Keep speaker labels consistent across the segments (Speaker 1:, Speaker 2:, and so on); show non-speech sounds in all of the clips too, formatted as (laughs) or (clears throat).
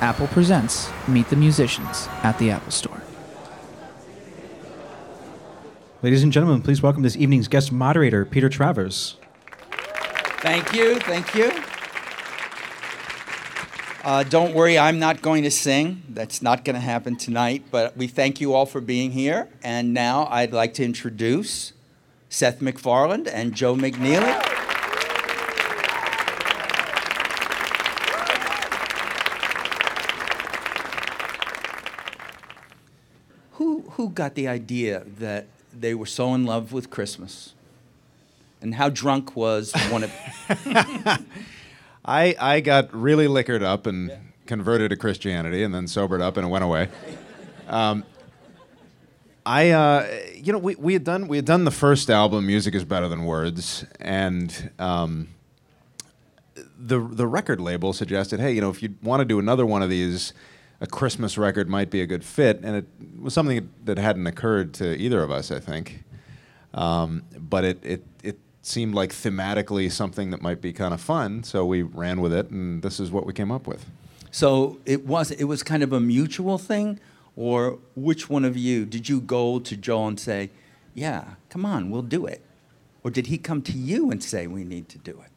Speaker 1: Apple presents Meet the Musicians at the Apple Store.
Speaker 2: Ladies and gentlemen, please welcome this evening's guest moderator, Peter Travers.
Speaker 3: Thank you, thank you. Uh, don't worry, I'm not going to sing. That's not going to happen tonight, but we thank you all for being here. And now I'd like to introduce Seth MacFarlane and Joel McNeely. Who, got the idea that they were so in love with Christmas? And how drunk was one of (laughs)
Speaker 4: I, I got really liquored up and converted to Christianity and then sobered up and it went away. Um, I, uh, you know, we, we had done we had done the first album, "Music Is Better Than Words," and um, the the record label suggested, hey, you know, if you want to do another one of these, a Christmas record might be a good fit, and it was something that hadn't occurred to either of us, I think. Um, but it, it it seemed like thematically something that might be kind of fun, so we ran with it, and this is what we came up with.
Speaker 3: So it was it was kind of a mutual thing, or which one of you did you go to Joel and say, "Yeah, come on, we'll do it," or did he come to you and say, "We need to do it"?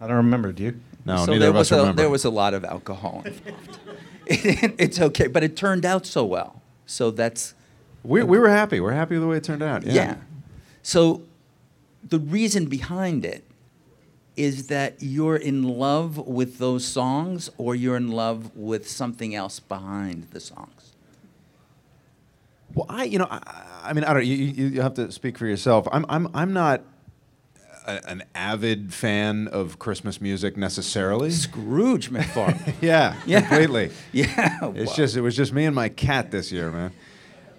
Speaker 2: I don't remember, do you?
Speaker 4: No,
Speaker 3: so
Speaker 4: neither
Speaker 3: there
Speaker 4: of us
Speaker 3: was a,
Speaker 4: remember.
Speaker 3: there was a lot of alcohol involved. (laughs) it's okay, but it turned out so well. So that's
Speaker 4: we, we were happy. We're happy with the way it turned out. Yeah.
Speaker 3: yeah. So the reason behind it is that you're in love with those songs or you're in love with something else behind the songs.
Speaker 4: Well, I, you know, I, I mean, I don't. You, you you have to speak for yourself. I'm, I'm, I'm not a, an avid fan of Christmas music necessarily.
Speaker 3: Scrooge MacFarlane. (laughs)
Speaker 4: Yeah, (laughs)
Speaker 3: Yeah.
Speaker 4: completely. (laughs)
Speaker 3: yeah.
Speaker 4: It's
Speaker 3: wow.
Speaker 4: just, it was just me and my cat this year, man.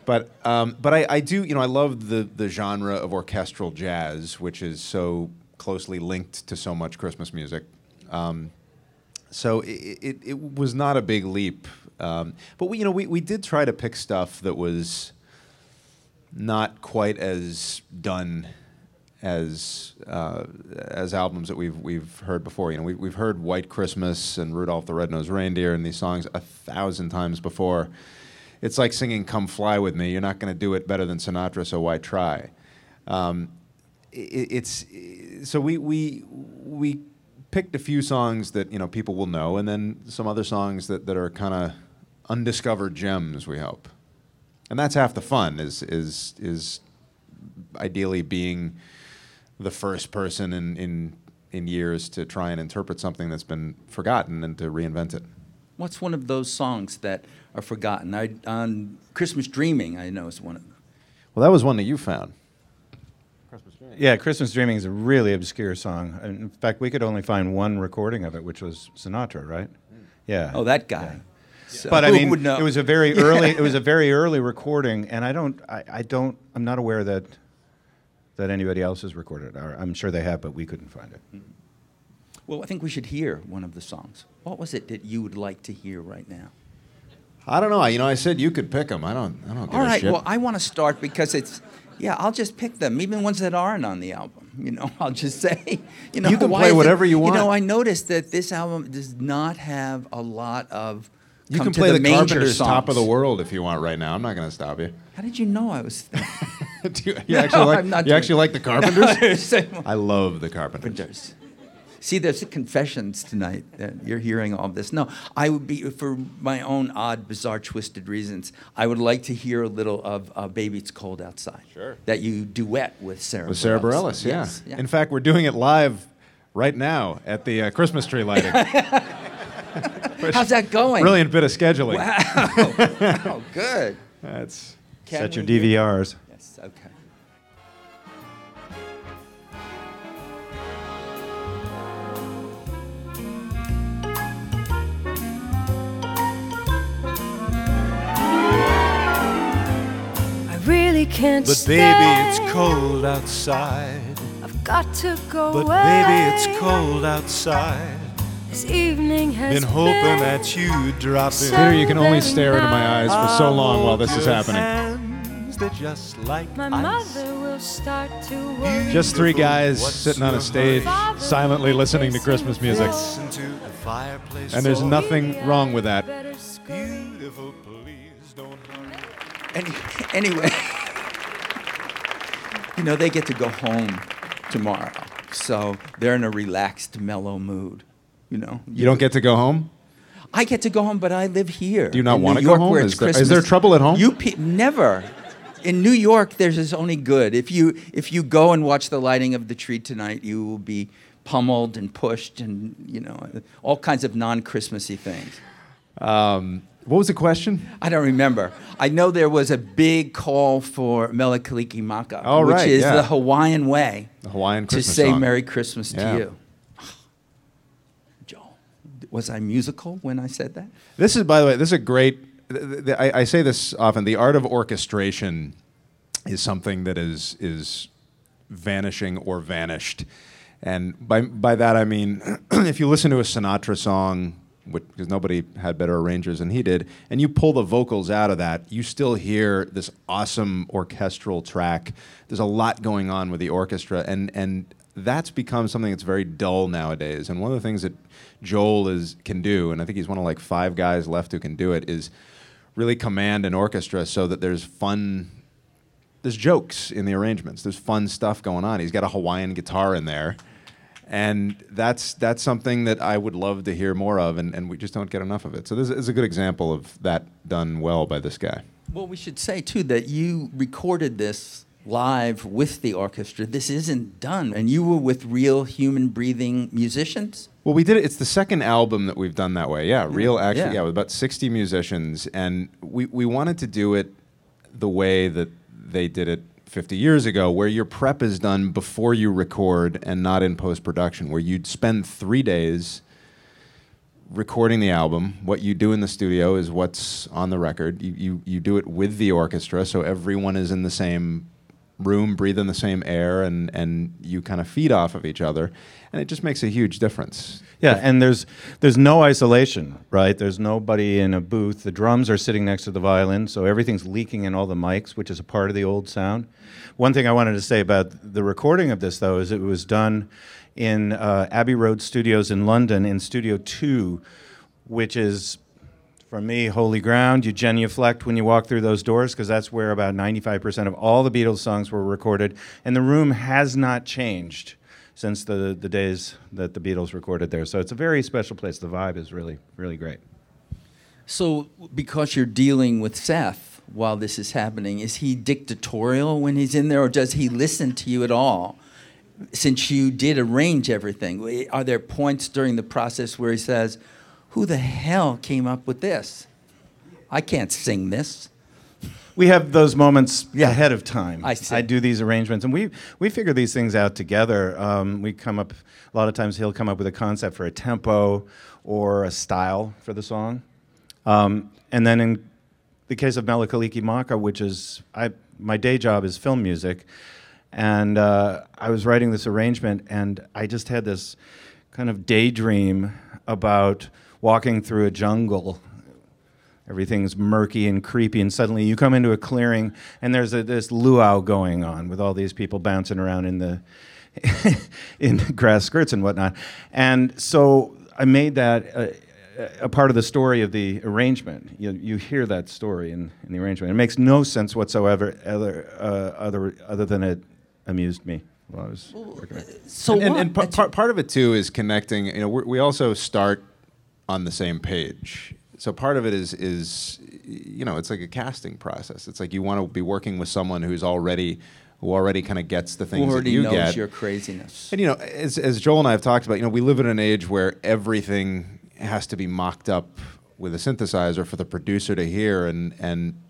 Speaker 4: But, um, but I, I do, you know, I love the the genre of orchestral jazz, which is so closely linked to so much Christmas music. Um, so it, it, it was not a big leap. Um, but we, you know, we, we did try to pick stuff that was not quite as done as uh, as albums that we've we've heard before. You know, we, we've heard White Christmas and Rudolph the Red-Nosed Reindeer and these songs a thousand times before. It's like singing "Come Fly with Me." You're not going to do it better than Sinatra, so why try? Um, it, it's so we we we picked a few songs that you know people will know, and then some other songs that, that are kind of undiscovered gems. We hope, and that's half the fun. Is is is ideally being the first person in in in years to try and interpret something that's been forgotten and to reinvent it.
Speaker 3: What's one of those songs that are forgotten? I, on Christmas Dreaming, I know is one of them.
Speaker 4: Well, that was one that you found. Christmas Dreaming.
Speaker 2: Yeah, Christmas Dreaming is a really obscure song. In fact, we could only find one recording of it, which was Sinatra, right? Hmm. Yeah.
Speaker 3: Oh, that guy. So
Speaker 2: But I
Speaker 3: who
Speaker 2: mean,
Speaker 3: would know?
Speaker 2: it was a very early. It was a (laughs) very early recording, and I don't. I, I don't. I'm not aware that that anybody else has recorded I'm sure they have, but we couldn't find it. Mm-hmm.
Speaker 3: Well, I think we should hear one of the songs. What was it that you would like to hear right now?
Speaker 4: I don't know. You know, I said you could pick them. I don't. I don't give
Speaker 3: All
Speaker 4: a shit.
Speaker 3: Well, I want to start because it's, yeah, I'll just pick them, even ones that aren't on the album. You know, (laughs) I'll just say, you know,
Speaker 4: You can play
Speaker 3: is it-
Speaker 4: whatever you want.
Speaker 3: You know. I noticed that this album does not have a lot of.
Speaker 4: you can
Speaker 3: to
Speaker 4: play the,
Speaker 3: manger
Speaker 4: Carpenters' "Top of the. World" if you want right now. I'm not going to stop you.
Speaker 3: How did you know I was? (laughs) (laughs)
Speaker 4: Do you, you
Speaker 3: No,
Speaker 4: actually like?
Speaker 3: I'm not
Speaker 4: you actually like the (laughs) Carpenters? (laughs) I love the Carpenters.
Speaker 3: See, there's confessions tonight that you're hearing all this. No, I would be, for my own odd, bizarre, twisted reasons, I would like to hear a little of uh, Baby It's Cold Outside.
Speaker 4: Sure.
Speaker 3: That you duet with Sarah
Speaker 4: With Sarah
Speaker 3: Bareilles.
Speaker 4: Bareilles, yeah.
Speaker 3: Yes, yeah.
Speaker 4: In fact, we're doing it live right now at the uh, Christmas tree lighting.
Speaker 3: How's that going?
Speaker 4: Brilliant bit of scheduling.
Speaker 3: Wow. oh, good.
Speaker 4: That's
Speaker 3: Can
Speaker 2: Set your DVRs.
Speaker 5: Really can't
Speaker 6: But
Speaker 5: stay.
Speaker 6: baby, it's cold outside.
Speaker 5: I've got to go
Speaker 6: But
Speaker 5: away.
Speaker 6: baby, it's cold outside.
Speaker 5: This evening has
Speaker 6: Been hoping
Speaker 5: been
Speaker 6: that you'd drop in.
Speaker 5: so
Speaker 4: Peter, you can only stare into my eyes for so long while this is happening.
Speaker 6: just like
Speaker 5: My mother will start to worry.
Speaker 4: Just three guys
Speaker 6: What's
Speaker 4: sitting on a stage, silently listening to Christmas music.
Speaker 6: To the.
Speaker 4: And there's nothing wrong with that.
Speaker 6: Beautiful, please don't hurry.
Speaker 3: Any, anyway, you know, they get to go home tomorrow. So they're in a relaxed, mellow mood. You know,
Speaker 4: You don't get to go home?
Speaker 3: I get to go home, but I live here.
Speaker 4: Do you not
Speaker 3: New
Speaker 4: wanna go home? Is there- is there trouble at home?
Speaker 3: You pe- never. In New York, there's is only good. If you if you go and watch the lighting of the tree tonight, you will be pummeled and pushed, and you know all kinds of non-Christmassy things.
Speaker 4: Um, what was the question?
Speaker 3: I don't remember. I know there was a big call for Mele Kalikimaka,
Speaker 4: Oh,
Speaker 3: which
Speaker 4: right,
Speaker 3: is
Speaker 4: yeah.
Speaker 3: the Hawaiian way
Speaker 4: The Hawaiian
Speaker 3: to
Speaker 4: Christmas
Speaker 3: say
Speaker 4: song.
Speaker 3: Merry Christmas
Speaker 4: Yeah.
Speaker 3: to you. Joel, was I musical when I said that?
Speaker 4: This is, by the way, this is a great. th- th- th- I, I say this often. The art of orchestration is something that is is vanishing or vanished, and by by that I mean, (clears throat) if you listen to a Sinatra song, because nobody had better arrangers than he did, and you pull the vocals out of that, you still hear this awesome orchestral track. There's a lot going on with the orchestra, and and that's become something that's very dull nowadays. And one of the things that Joel is can do, and I think he's one of like five guys left who can do it, is really command an orchestra so that there's fun. There's jokes in the arrangements. There's fun stuff going on. He's got a Hawaiian guitar in there, and that's that's something that I would love to hear more of, and, and we just don't get enough of it. So this is a good example of that done well by this guy.
Speaker 3: Well, we should say too that you recorded this live with the orchestra. This isn't done, and you were with real human breathing musicians.
Speaker 4: Well, we did it. It's the second album that we've done that way. Yeah, real actually.
Speaker 3: Yeah.
Speaker 4: Yeah, with about sixty musicians, and we we wanted to do it the way that they did it 50 years ago, where your prep is done before you record and not in post production, where you'd spend three days recording the album. What you do in the studio is what's on the record. You, you, you do it with the orchestra, so everyone is in the same room, breathing the same air, and, and you kind of feed off of each other. And it just makes a huge difference.
Speaker 2: Yeah, and there's there's no isolation, right? There's nobody in a booth. The drums are sitting next to the violin, so everything's leaking in all the mics, which is a part of the old sound. One thing I wanted to say about the recording of this, though, is it was done in uh, Abbey Road Studios in London in Studio Two, which is for me, holy ground. You genuflect when you walk through those doors because that's where about 95% of all the Beatles songs were recorded. And the room has not changed since the, the days that the Beatles recorded there. So it's a very special place. The vibe is really, really great.
Speaker 3: So, because you're dealing with Seth while this is happening, is he dictatorial when he's in there, or does he listen to you at all? Since you did arrange everything, are there points during the process where he says, Who the hell came up with this? I can't sing this.
Speaker 2: We have those moments ahead of time.
Speaker 3: I see.
Speaker 2: I do these arrangements, and we we figure these things out together. Um, we come up a lot of times. He'll come up with a concept for a tempo or a style for the song, um, and then in the case of Mele Kalikimaka, which is I my day job is film music, and uh, I was writing this arrangement, and I just had this kind of daydream about walking through a jungle. Everything's murky and creepy and suddenly you come into a clearing and there's a, this luau going on with all these people bouncing around in the (laughs) in grass skirts and whatnot. And so i made that a, a part of the story of the arrangement. You, you hear that story in, in the arrangement. It makes no sense whatsoever other, uh, other, other than it amused me while I was working.
Speaker 3: So,
Speaker 4: and, and, and pa- part, part of it too is connecting. You know, we also start on the same page. So part of it is is you know it's like a casting process. It's like you want to be working with someone who's already who already kind of gets the
Speaker 3: Who
Speaker 4: things that
Speaker 3: already
Speaker 4: you
Speaker 3: knows
Speaker 4: get.
Speaker 3: your craziness.
Speaker 4: And you know, as, as Joel and I have talked about, you know, we live in an age where everything has to be mocked up with a synthesizer for the producer to hear. And and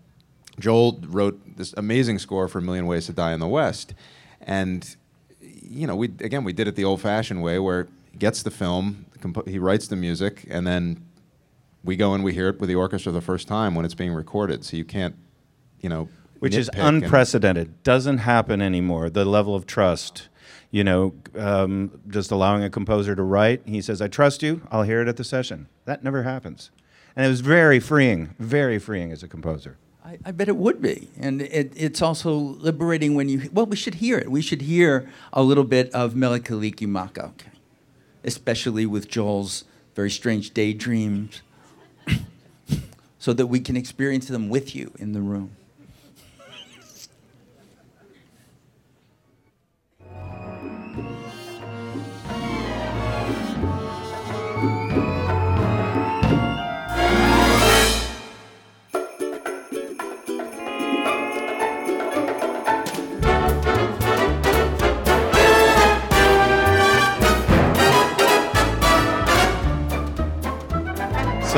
Speaker 4: Joel wrote this amazing score for A Million Ways to Die in the West, and you know, we again we did it the old-fashioned way, where he gets the film, compo- he writes the music, and then we go and we hear it with the orchestra the first time when it's being recorded. So you can't, you know,
Speaker 2: which is
Speaker 4: nitpick and-
Speaker 2: unprecedented. Doesn't happen anymore. The level of trust, you know, um, just allowing a composer to write. He says, "I trust you. I'll hear it at the session." That never happens, and it was very freeing, very freeing as a composer.
Speaker 3: I, I bet it would be. And it, it's also liberating when you, well, we should hear it. We should hear a little bit of Mele Kalikimaka, okay? Especially with Joel's very strange daydreams, (clears throat) so that we can experience them with you in the room.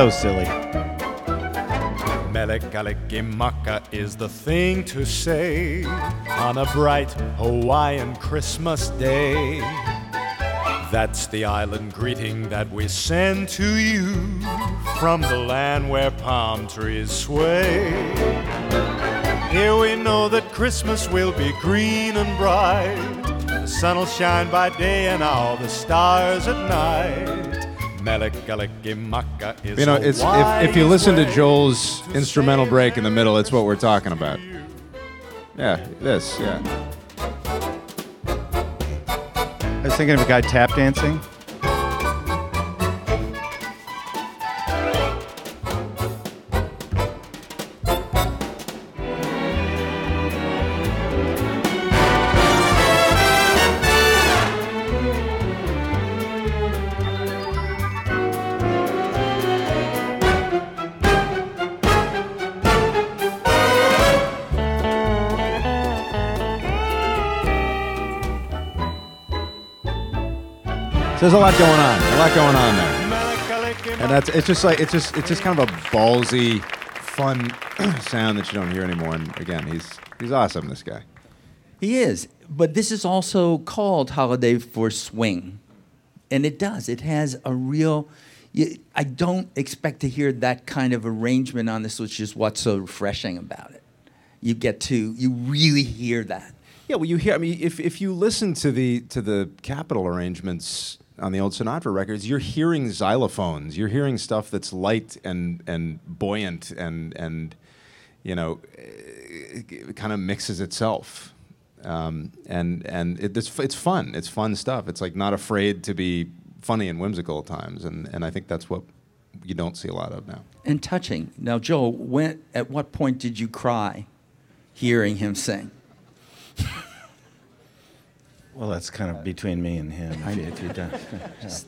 Speaker 2: So silly.
Speaker 6: Mele Kalikimaka is the thing to say on a bright Hawaiian Christmas day. That's the island greeting that we send to you from the land where palm trees sway. Here we know that Christmas will be green and bright. The sun will shine by day and all the stars at night. Mele Kalikimaka is
Speaker 4: You know, it's if, if you listen to Joel's
Speaker 6: to
Speaker 4: instrumental break in the middle, it's what we're talking about. Yeah, this, yeah.
Speaker 2: I was thinking of a guy tap dancing.
Speaker 4: There's a lot going on. A lot going on there. And that's it's just like it's just it's just kind of a ballsy, fun (clears throat) sound that you don't hear anymore. And again, he's he's awesome. This guy.
Speaker 3: He is. But this is also called Holiday for Swing. And it does. It has a real. I don't expect to hear that kind of arrangement on this, which is what's so refreshing about it. You get to, you really hear that.
Speaker 4: Yeah, well, you hear. I mean, if if you listen to the to the Capitol arrangements on the old Sinatra records, you're hearing xylophones. You're hearing stuff that's light and and buoyant and and you know, kind of mixes itself. Um, and and it, it's it's fun. It's fun stuff. It's like not afraid to be funny and whimsical at times. And and I think that's what you don't see a lot of now.
Speaker 3: And touching. Now, Joe, when, at what point did you cry hearing him sing? (laughs)
Speaker 2: Well, that's kind of between me and him. If you, if you don't. (laughs) (laughs)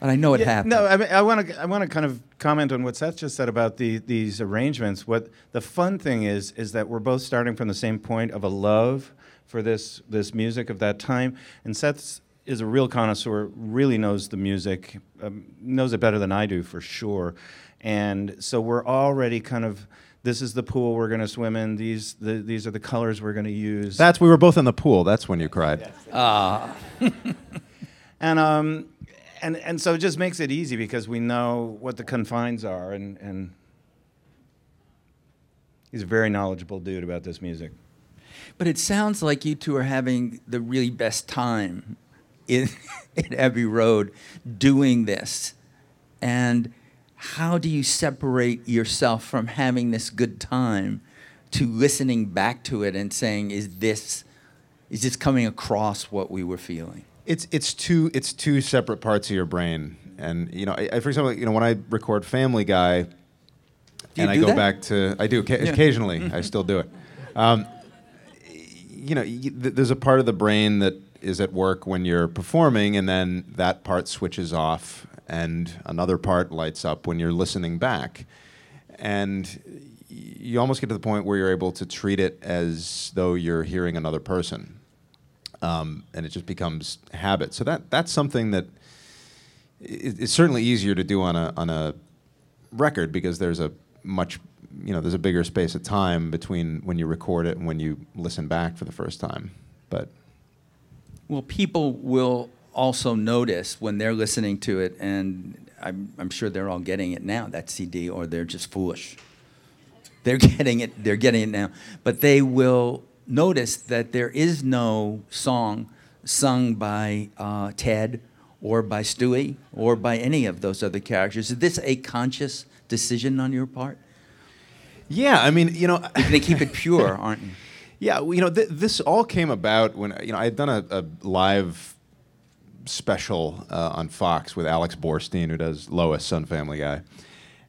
Speaker 3: But I know it happened.
Speaker 2: No, I mean, I want to I want to kind of comment on what Seth just said about the these arrangements. What the fun thing is is that we're both starting from the same point of a love for this this music of that time, and Seth is a real connoisseur, really knows the music, um, knows it better than I do for sure, and so we're already kind of. This is the pool we're going to swim in. These the, these are the colors we're going to use.
Speaker 4: That's we were both in the pool. That's when you cried. (laughs)
Speaker 2: and um, and and so it just makes it easy because we know what the confines are, and and he's a very knowledgeable dude about this music.
Speaker 3: But it sounds like you two are having the really best time in, (laughs) in Abbey Road doing this. And how do you separate yourself from having this good time to listening back to it and saying, is this, is this coming across what we were feeling?
Speaker 4: It's it's two it's two separate parts of your brain, and you know, I, I- for example, you know, when I record Family Guy, and I go
Speaker 3: that?
Speaker 4: back to I do ca-
Speaker 3: Yeah.
Speaker 4: occasionally, I still do it. Um, you know, y- th- there's a part of the brain that is at work when you're performing, and then that part switches off, and another part lights up when you're listening back, and you almost get to the point where you're able to treat it as though you're hearing another person um, and it just becomes habit. So that that's something that i- it's certainly easier to do on a on a record because there's a much you know there's a bigger space of time between when you record it and when you listen back for the first time. But
Speaker 3: Well, people will also notice when they're listening to it, and I'm, I'm sure they're all getting it now, that CD, or they're just foolish. They're (laughs) getting it, they're getting it now. But they will notice that there is no song sung by uh, Ted or by Stewie or by any of those other characters. Is this a conscious decision on your part?
Speaker 4: Yeah, I mean, you know, (laughs)
Speaker 3: They keep it pure, aren't you? (laughs)
Speaker 4: Yeah, you know, th- this all came about when you know I had done a, a live special uh, on Fox with Alex Borstein, who does Lois on Family Guy,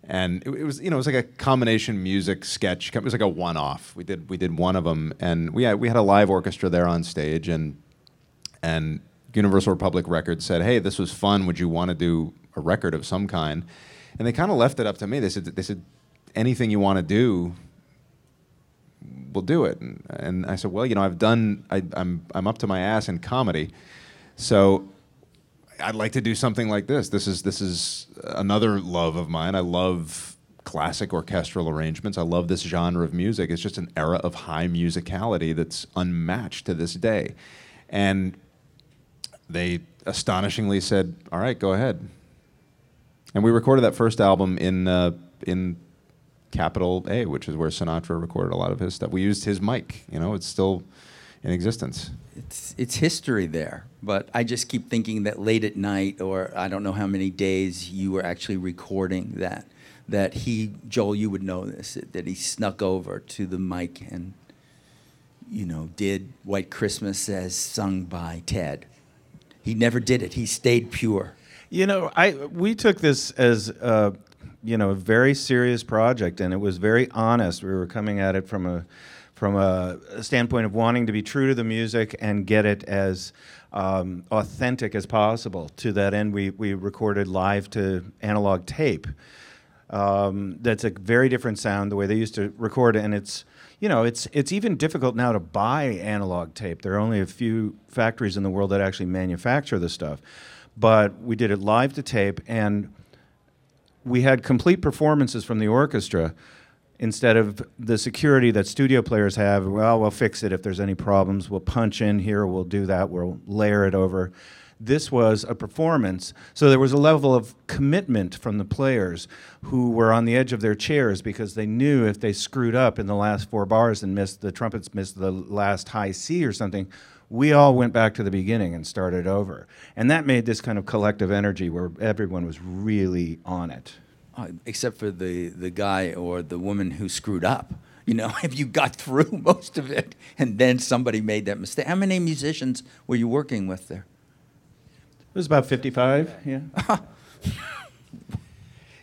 Speaker 4: and it, it was you know it was like a combination music sketch. It was like a one-off. We did we did one of them, and we had, we had a live orchestra there on stage, and and Universal Republic Records said, "Hey, this was fun. Would you want to do a record of some kind?" And they kind of left it up to me. They said they said anything you want to do we'll do it. And, and I said, well, you know, I've done, I, I'm, I'm up to my ass in comedy, so I'd like to do something like this. This is, this is another love of mine. I love classic orchestral arrangements. I love this genre of music. It's just an era of high musicality that's unmatched to this day. And they astonishingly said, all right, go ahead. And we recorded that first album in, uh, in Capitol A, which is where Sinatra recorded a lot of his stuff. We used his mic. You know, it's still in existence.
Speaker 3: It's it's history there. But I just keep thinking that late at night, or I don't know how many days you were actually recording that. That he, Joel, you would know this. That he snuck over to the mic and, you know, did White Christmas as sung by Ted. He never did it. He stayed pure.
Speaker 2: You know, I we took this as uh, you know a very serious project, and it was very honest. We were coming at it from a from a standpoint of wanting to be true to the music and get it as um, authentic as possible. To that end, we we recorded live to analog tape. Um, that's a very different sound the way they used to record, and it's you know it's it's even difficult now to buy analog tape. There are only a few factories in the world that actually manufacture this stuff but we did it live to tape and we had complete performances from the orchestra instead of the security that studio players have well we'll fix it if there's any problems we'll punch in here we'll do that we'll layer it over this was a performance so there was a level of commitment from the players who were on the edge of their chairs because they knew if they screwed up in the last four bars and missed the trumpets missed the last high c or something we all went back to the beginning and started over. And that made this kind of collective energy where everyone was really on it.
Speaker 3: Uh, except for the, the guy or the woman who screwed up. You know, (laughs) if you got through (laughs) most of it and then somebody made that mistake. How many musicians were you working with there?
Speaker 2: It was about 55, (laughs) yeah.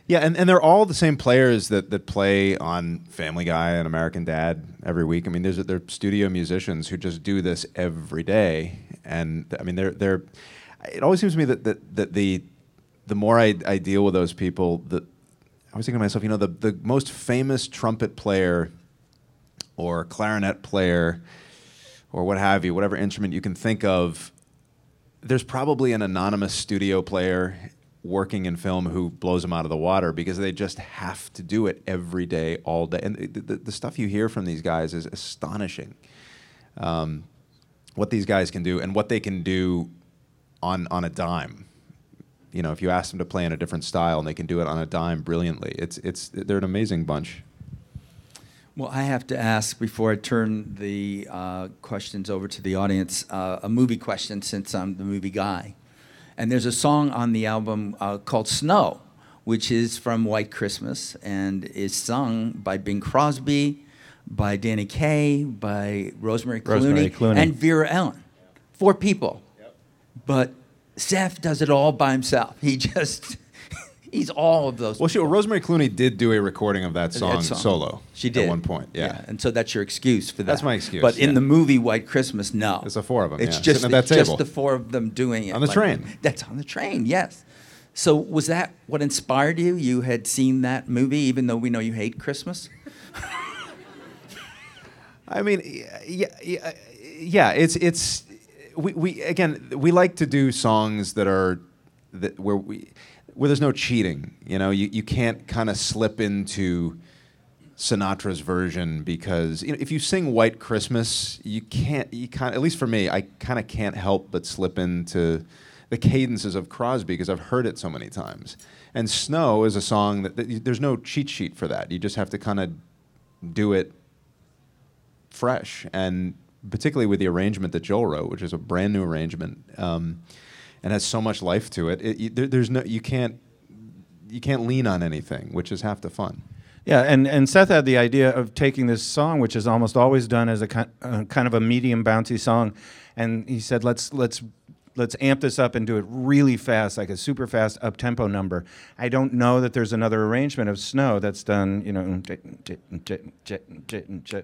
Speaker 4: Yeah, and, and they're all the same players that, that play on Family Guy and American Dad every week. I mean, there's they're studio musicians who just do this every day, and I mean, they're they're. It always seems to me that that, that the the more I, I deal with those people, the I was thinking to myself, you know, the the most famous trumpet player or clarinet player or what have you, whatever instrument you can think of, there's probably an anonymous studio player working in film who blows them out of the water because they just have to do it every day, all day. And the, the, the stuff you hear from these guys is astonishing. Um, what these guys can do and what they can do on on a dime. You know, if you ask them to play in a different style and they can do it on a dime brilliantly, it's it's they're an amazing bunch.
Speaker 3: Well, I have to ask before I turn the uh, questions over to the audience uh, a movie question since I'm the movie guy. And there's a song on the album uh, called Snow, which is from White Christmas and is sung by Bing Crosby, by Danny Kaye, by Rosemary Clooney,
Speaker 2: Rosemary Clooney.
Speaker 3: and Vera Ellen. Four people. Yep. But Seth does it all by himself. He just, (laughs) he's all of those.
Speaker 4: Well, she, Rosemary Clooney did do a recording of that song,
Speaker 3: That song.
Speaker 4: solo.
Speaker 3: She did
Speaker 4: at one point. Yeah,
Speaker 3: and so that's your excuse for that.
Speaker 4: That's my excuse,
Speaker 3: But in the movie White Christmas, no.
Speaker 4: It's the four of 'em,
Speaker 3: It's
Speaker 4: yeah,
Speaker 3: just
Speaker 4: sitting at
Speaker 3: it's
Speaker 4: that
Speaker 3: just the four of them doing it
Speaker 4: On the train.
Speaker 3: That's on the train. Yes. So was that what inspired you? You had seen that movie, even though we know you hate Christmas. (laughs)
Speaker 4: I mean, yeah, yeah, yeah. It's it's we, we again we like to do songs that are that where we where there's no cheating. You know, you, you can't kind of slip into Sinatra's version because you know if you sing White Christmas, you can't. You kind at least for me, I kind of can't help but slip into the cadences of Crosby because I've heard it so many times. And Snow is a song that, that there's no cheat sheet for that. You just have to kind of do it fresh, and particularly with the arrangement that Joel wrote, which is a brand new arrangement, um, and has so much life to it. it you, there, there's no you can't you can't lean on anything, which is half the fun.
Speaker 2: Yeah, and, and Seth had the idea of taking this song, which is almost always done as a ki- uh, kind of a medium bouncy song, and he said, let's let's let's amp this up and do it really fast, like a super fast up tempo number. I don't know that there's another arrangement of Snow that's done, you know,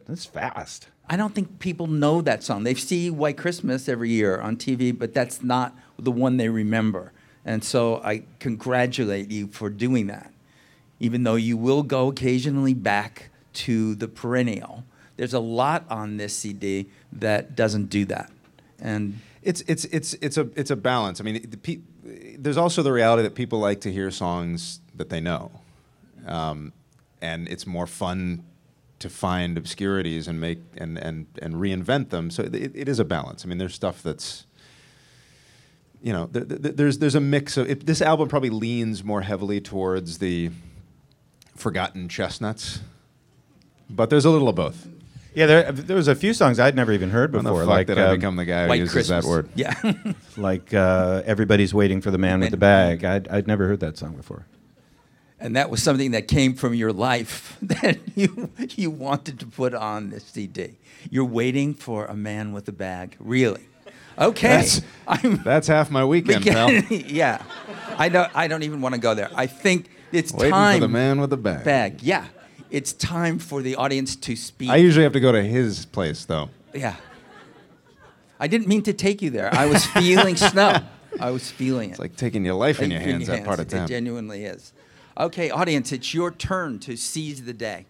Speaker 2: that's fast.
Speaker 3: I don't think people know that song. They see White Christmas every year on TV, but that's not the one they remember. And so I congratulate you for doing that. Even though you will go occasionally back to the perennial, there's a lot on this CD that doesn't do that. And
Speaker 4: It's it's it's it's a it's a balance. I mean, pe- there's also the reality that people like to hear songs that they know, um, and it's more fun to find obscurities and make and and and reinvent them. So it, it is a balance. I mean, there's stuff that's you know, th- th- there's there's a mix of it, this album probably leans more heavily towards the forgotten chestnuts, but there's a little of both.
Speaker 2: Yeah, there, there was a few songs I'd never even heard
Speaker 4: When the
Speaker 2: before,
Speaker 4: fuck
Speaker 2: like
Speaker 4: did I
Speaker 2: um,
Speaker 4: become the guy who
Speaker 3: White
Speaker 4: uses
Speaker 3: Christmas.
Speaker 4: that word?
Speaker 3: Yeah. (laughs)
Speaker 2: like uh, everybody's waiting for the man with the bag. I'd, I'd never heard that song before.
Speaker 3: and that was something that came from your life (laughs) that you you wanted to put on this CD. You're waiting for a man with a bag, really? Okay,
Speaker 4: That's-
Speaker 3: I'm
Speaker 4: That's half my weekend, pal. (laughs)
Speaker 3: yeah, I don't. I don't even want to go there. I think it's
Speaker 4: Waiting
Speaker 3: time.
Speaker 4: for the man with the bag.
Speaker 3: bag. Yeah, it's time for the audience to speak.
Speaker 4: I usually have to go to his place though.
Speaker 3: yeah. I didn't mean to take you there. I was feeling (laughs) snow. I was feeling it.
Speaker 4: It's like taking your life in your
Speaker 3: Like,
Speaker 4: hands that part of
Speaker 3: It genuinely is. Okay, audience, it's your turn to seize the day.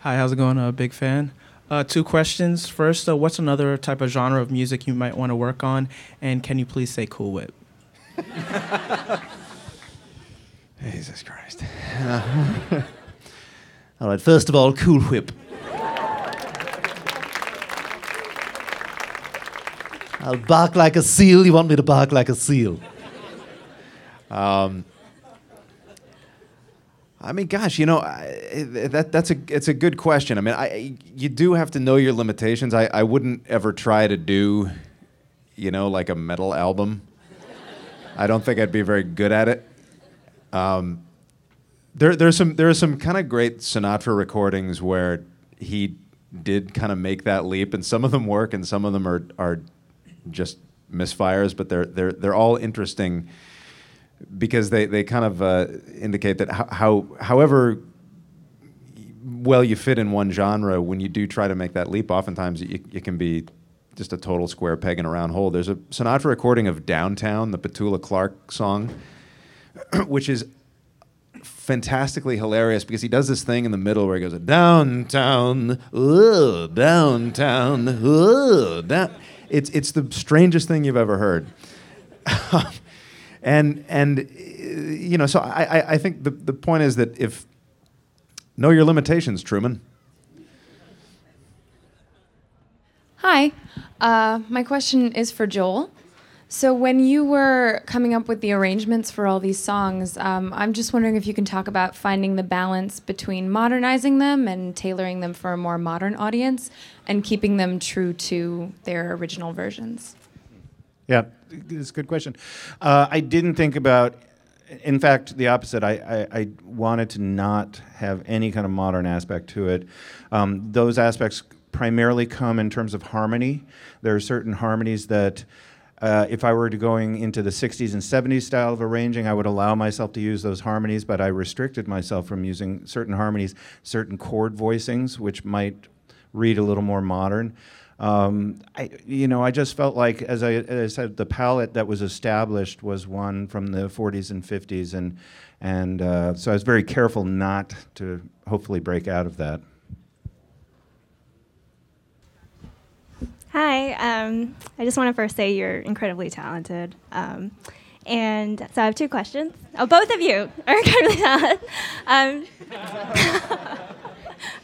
Speaker 7: Hi, how's it going? Uh, big fan. Uh, two questions. First, uh, what's another type of genre of music you might want to work on? And can you please say Cool Whip? (laughs)
Speaker 4: Jesus Christ. (laughs)
Speaker 8: All right, first of all, Cool Whip. I'll bark like a seal. You want me to bark like a seal?
Speaker 4: I mean, gosh, you know, I, that that's a it's a good question. I mean, I you do have to know your limitations. I, I wouldn't ever try to do, you know, like a metal album. I don't think I'd be very good at it. Um, there there's some there are some kind of great Sinatra recordings where he did kind of make that leap, and some of them work, and some of them are are just misfires, but they're they're they're all interesting because they, they kind of uh, indicate that how, how however well you fit in one genre, when you do try to make that leap, oftentimes you, you can be just a total square peg in a round hole. There's a Sinatra recording of Downtown, the Petula Clark song, (clears throat) which is fantastically hilarious because he does this thing in the middle where he goes downtown, oh, downtown, oh, down. It's it's the strangest thing you've ever heard. (laughs) and and you know, so I, I, I think the, the point is that if know your limitations, Truman.
Speaker 9: Hi. Uh, my question is for Joel. So, when you were coming up with the arrangements for all these songs, um, I'm just wondering if you can talk about finding the balance between modernizing them and tailoring them for a more modern audience and keeping them true to their original versions.
Speaker 2: Yeah, it's a good question. Uh, I didn't think about, in fact, the opposite. I, I, I wanted to not have any kind of modern aspect to it. Um, those aspects primarily come in terms of harmony. There are certain harmonies that. Uh, if I were to going into the 60s and 70s style of arranging, I would allow myself to use those harmonies, but I restricted myself from using certain harmonies, certain chord voicings, which might read a little more modern. Um, I, you know, I just felt like, as I, as I said, the palette that was established was one from the 40s and 50s, and and uh, so I was very careful not to hopefully break out of that.
Speaker 10: Hi. Um, I just want to first say you're incredibly talented. Um, and so I have two questions. Oh, both of you are (laughs) incredibly talented. Um, (laughs)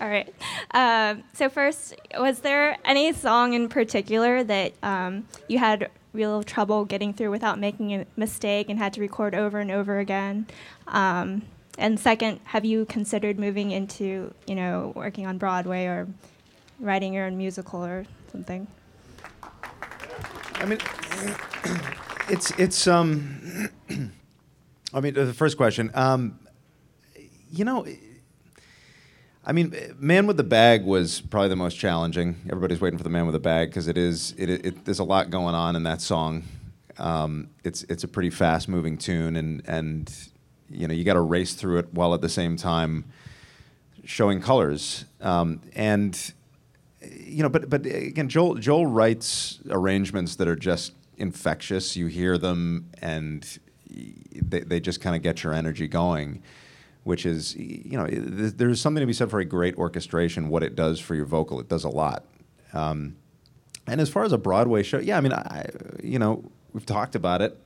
Speaker 10: all right. Um, so first, was there any song in particular that um, you had real trouble getting through without making a mistake and had to record over and over again? Um, and second, have you considered moving into, you know, working on Broadway or writing your own musical or something?
Speaker 4: I mean, it's it's um. I mean, the first question. Um, you know, I mean, Man with the Bag was probably the most challenging. Everybody's waiting for the Man with the Bag because it is. It, it, it, there's a lot going on in that song. Um, it's it's a pretty fast moving tune, and and you know you got to race through it while at the same time showing colors. Um, and you know, but but again, Joel Joel writes arrangements that are just infectious. You hear them, and they they just kind of get your energy going. Which is, you know, there's something to be said for a great orchestration. What it does for your vocal, it does a lot. Um, and as far as a Broadway show, yeah, I mean, I, you know, we've talked about it.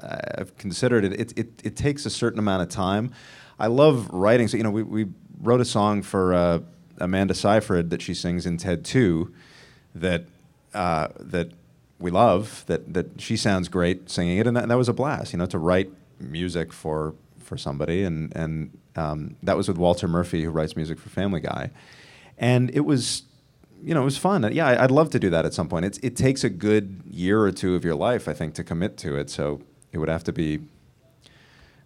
Speaker 4: I've considered it. It, it. it takes a certain amount of time. I love writing. So, you know, we, we wrote a song for uh, Amanda Seyfried that she sings in Ted 2 that, uh, that we love, that, that she sounds great singing it. And that, and that was a blast, you know, to write music for, for somebody. And, and um, that was with Walter Murphy, who writes music for Family Guy. And it was you know, it was fun. Yeah, I'd love to do that at some point. It's, it takes a good year or two of your life, I think, to commit to it. So it would have to be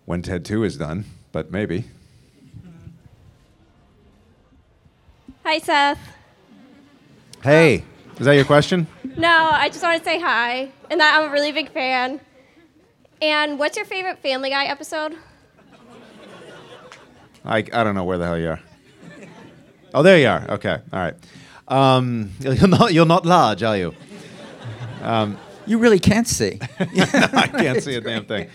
Speaker 4: when Ted 2 is done, but maybe.
Speaker 10: Hi, Seth.
Speaker 4: Hey, is that your question?
Speaker 10: No, I just want to say hi, and that I'm a really big fan. And what's your favorite Family Guy episode?
Speaker 4: I, I don't know where the hell you are. Oh, there you are. Okay, all right. Um, (laughs) you're, not, you're not large, are you? Um,
Speaker 3: You really can't see. (laughs)
Speaker 4: I can't see a damn thing.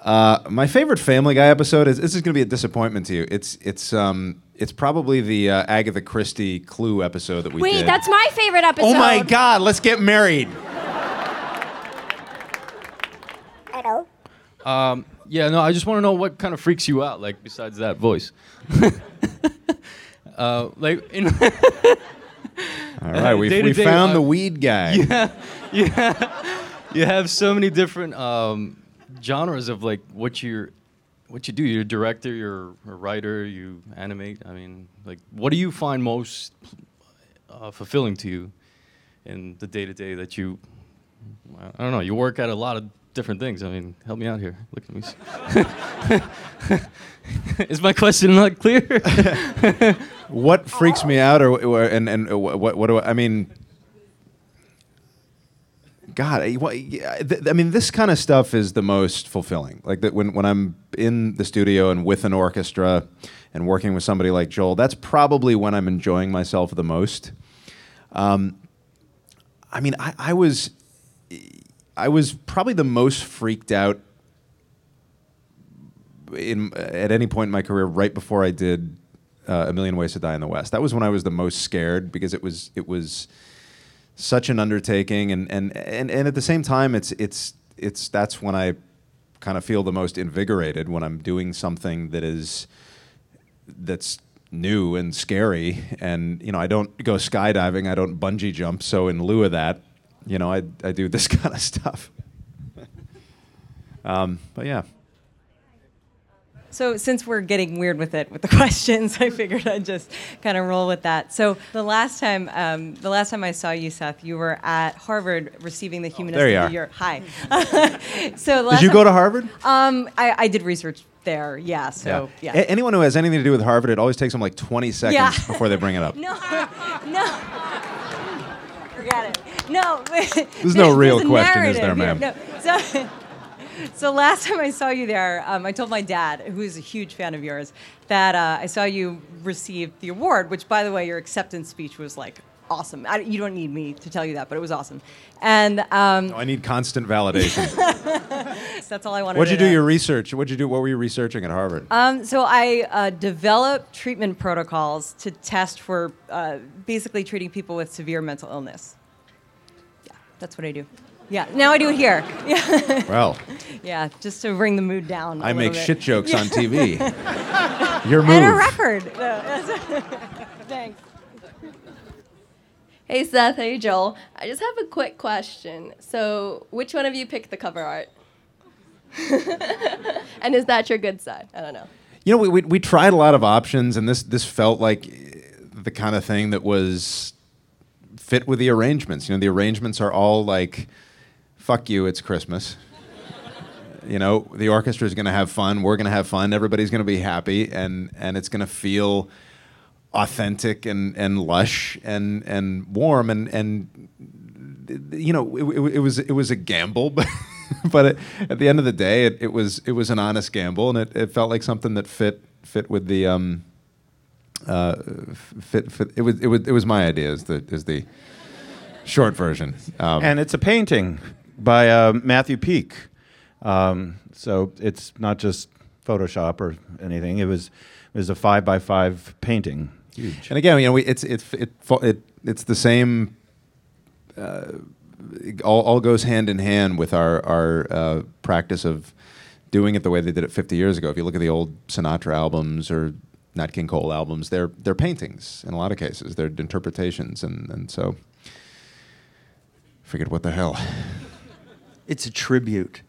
Speaker 4: Uh, my favorite Family Guy episode is this is going to be a disappointment to you. It's it's um it's probably the uh, Agatha Christie Clue episode that we
Speaker 10: Wait,
Speaker 4: did.
Speaker 10: that's my favorite episode.
Speaker 4: oh my God! Let's get married. I know.
Speaker 11: Um, yeah, no, I just want to know what kind of freaks you out, like besides that voice. (laughs) uh, like, in (laughs)
Speaker 4: All right, we we found
Speaker 11: uh,
Speaker 4: the weed guy. (laughs)
Speaker 11: yeah, yeah. You have so many different um, genres of like what you're, what you do. You're a director, you're a writer, you animate. I mean, like, what do you find most uh, fulfilling to you in the day to day that you? I don't know. You work at a lot of different things. I mean, help me out here. Look at me. (laughs) Is my question not clear? (laughs)
Speaker 4: what freaks me out, or, or and and uh, what what do I, I mean? God, I, I mean, this kind of stuff is the most fulfilling. Like that when when I'm in the studio and with an orchestra and working with somebody like Joel, that's probably when I'm enjoying myself the most. Um, I mean, I, I was I was probably the most freaked out in at any point in my career right before I did uh, A Million Ways to Die in the West. That was when I was the most scared because it was it was such an undertaking and and and, and at the same time it's it's it's that's when I kind of feel the most invigorated when I'm doing something that is that's new and scary. And you know I don't go skydiving I don't bungee jump so in lieu of that you know I I do this (laughs) kind of stuff. (laughs) Um, but yeah
Speaker 12: So since we're getting weird with it with the (laughs) questions, I figured I'd just kind of roll with that. So the last time, um, the last time I saw you, Seth, you were at Harvard receiving the Humanist
Speaker 4: Oh, there you
Speaker 12: of
Speaker 4: are.
Speaker 12: the Year. Hi. (laughs) (laughs) so the last
Speaker 4: Did you go to Harvard?
Speaker 12: Um, I, I did research there. Yeah. So yeah.
Speaker 4: A- anyone who has anything to do with Harvard, it always takes them like 20 seconds
Speaker 12: Yeah.
Speaker 4: before they bring it up.
Speaker 12: No, no. Forget it. No.
Speaker 4: There's no real
Speaker 12: a
Speaker 4: question, is there, ma'am?
Speaker 12: here. No. So, so last time I saw you there, um, I told my dad, who is a huge fan of yours, that uh, I saw you receive the award. Which, by the way, your acceptance speech was like awesome. I, you don't need me to tell you that, but it was awesome. And um,
Speaker 4: I need constant validation. (laughs)
Speaker 12: that's all I wanted.
Speaker 4: What'd you do
Speaker 12: know.
Speaker 4: your research? What'd you do? What were you researching at Harvard?
Speaker 12: Um, so I uh, developed treatment protocols to test for uh, basically treating people with severe mental illness. Yeah, that's what I do. Yeah, now I do it here. Yeah, (laughs)
Speaker 4: Well,
Speaker 12: yeah, just to bring the mood down. I
Speaker 4: I make shit jokes on TV. (laughs) Your
Speaker 12: And a record. No, (laughs) Thanks.
Speaker 13: Hey Seth, hey Joel. I just have a quick question. So, which one of you picked the cover art? and is that your good side? I don't know.
Speaker 4: You know, we, we, we tried a lot of options, and this, this felt like the kind of thing that was fit with the arrangements. You know, the arrangements are all like, fuck you, it's Christmas. you know, the orchestra is going to have fun. We're going to have fun. Everybody's going to be happy, and, and it's going to feel authentic and and lush and and warm and and you know it, it, it was it was a gamble, (laughs) but but it, at the end of the day, it, it was it was an honest gamble, and it, it felt like something that fit fit with the um uh fit fit it was it was it was my idea is the is the short version. Um,
Speaker 2: and it's a painting by uh, Matthew Peak. Um, so it's not just Photoshop or anything. It was it was a five by five painting. Huge.
Speaker 4: And again, you know, we, it's it's it, it it's the same. Uh, it all, all goes hand in hand with our our uh, practice of doing it the way they did it 50 years ago. If you look at the old Sinatra albums or Nat King Cole albums, they're they're paintings in a lot of cases. They're interpretations, and and so figured what the hell. (laughs)
Speaker 3: It's a tribute.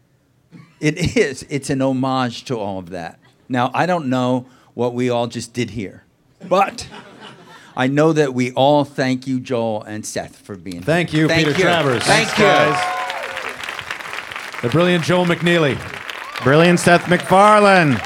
Speaker 3: It is. It's an homage to all of that. Now, I don't know what we all just did here, but I know that we all thank you, Joel and Seth, for being
Speaker 4: Thank
Speaker 3: here.
Speaker 4: you, Peter Travers.
Speaker 3: Thank
Speaker 4: Thanks,
Speaker 3: you.
Speaker 4: guys. The brilliant Joel McNeely.
Speaker 2: Brilliant Seth MacFarlane.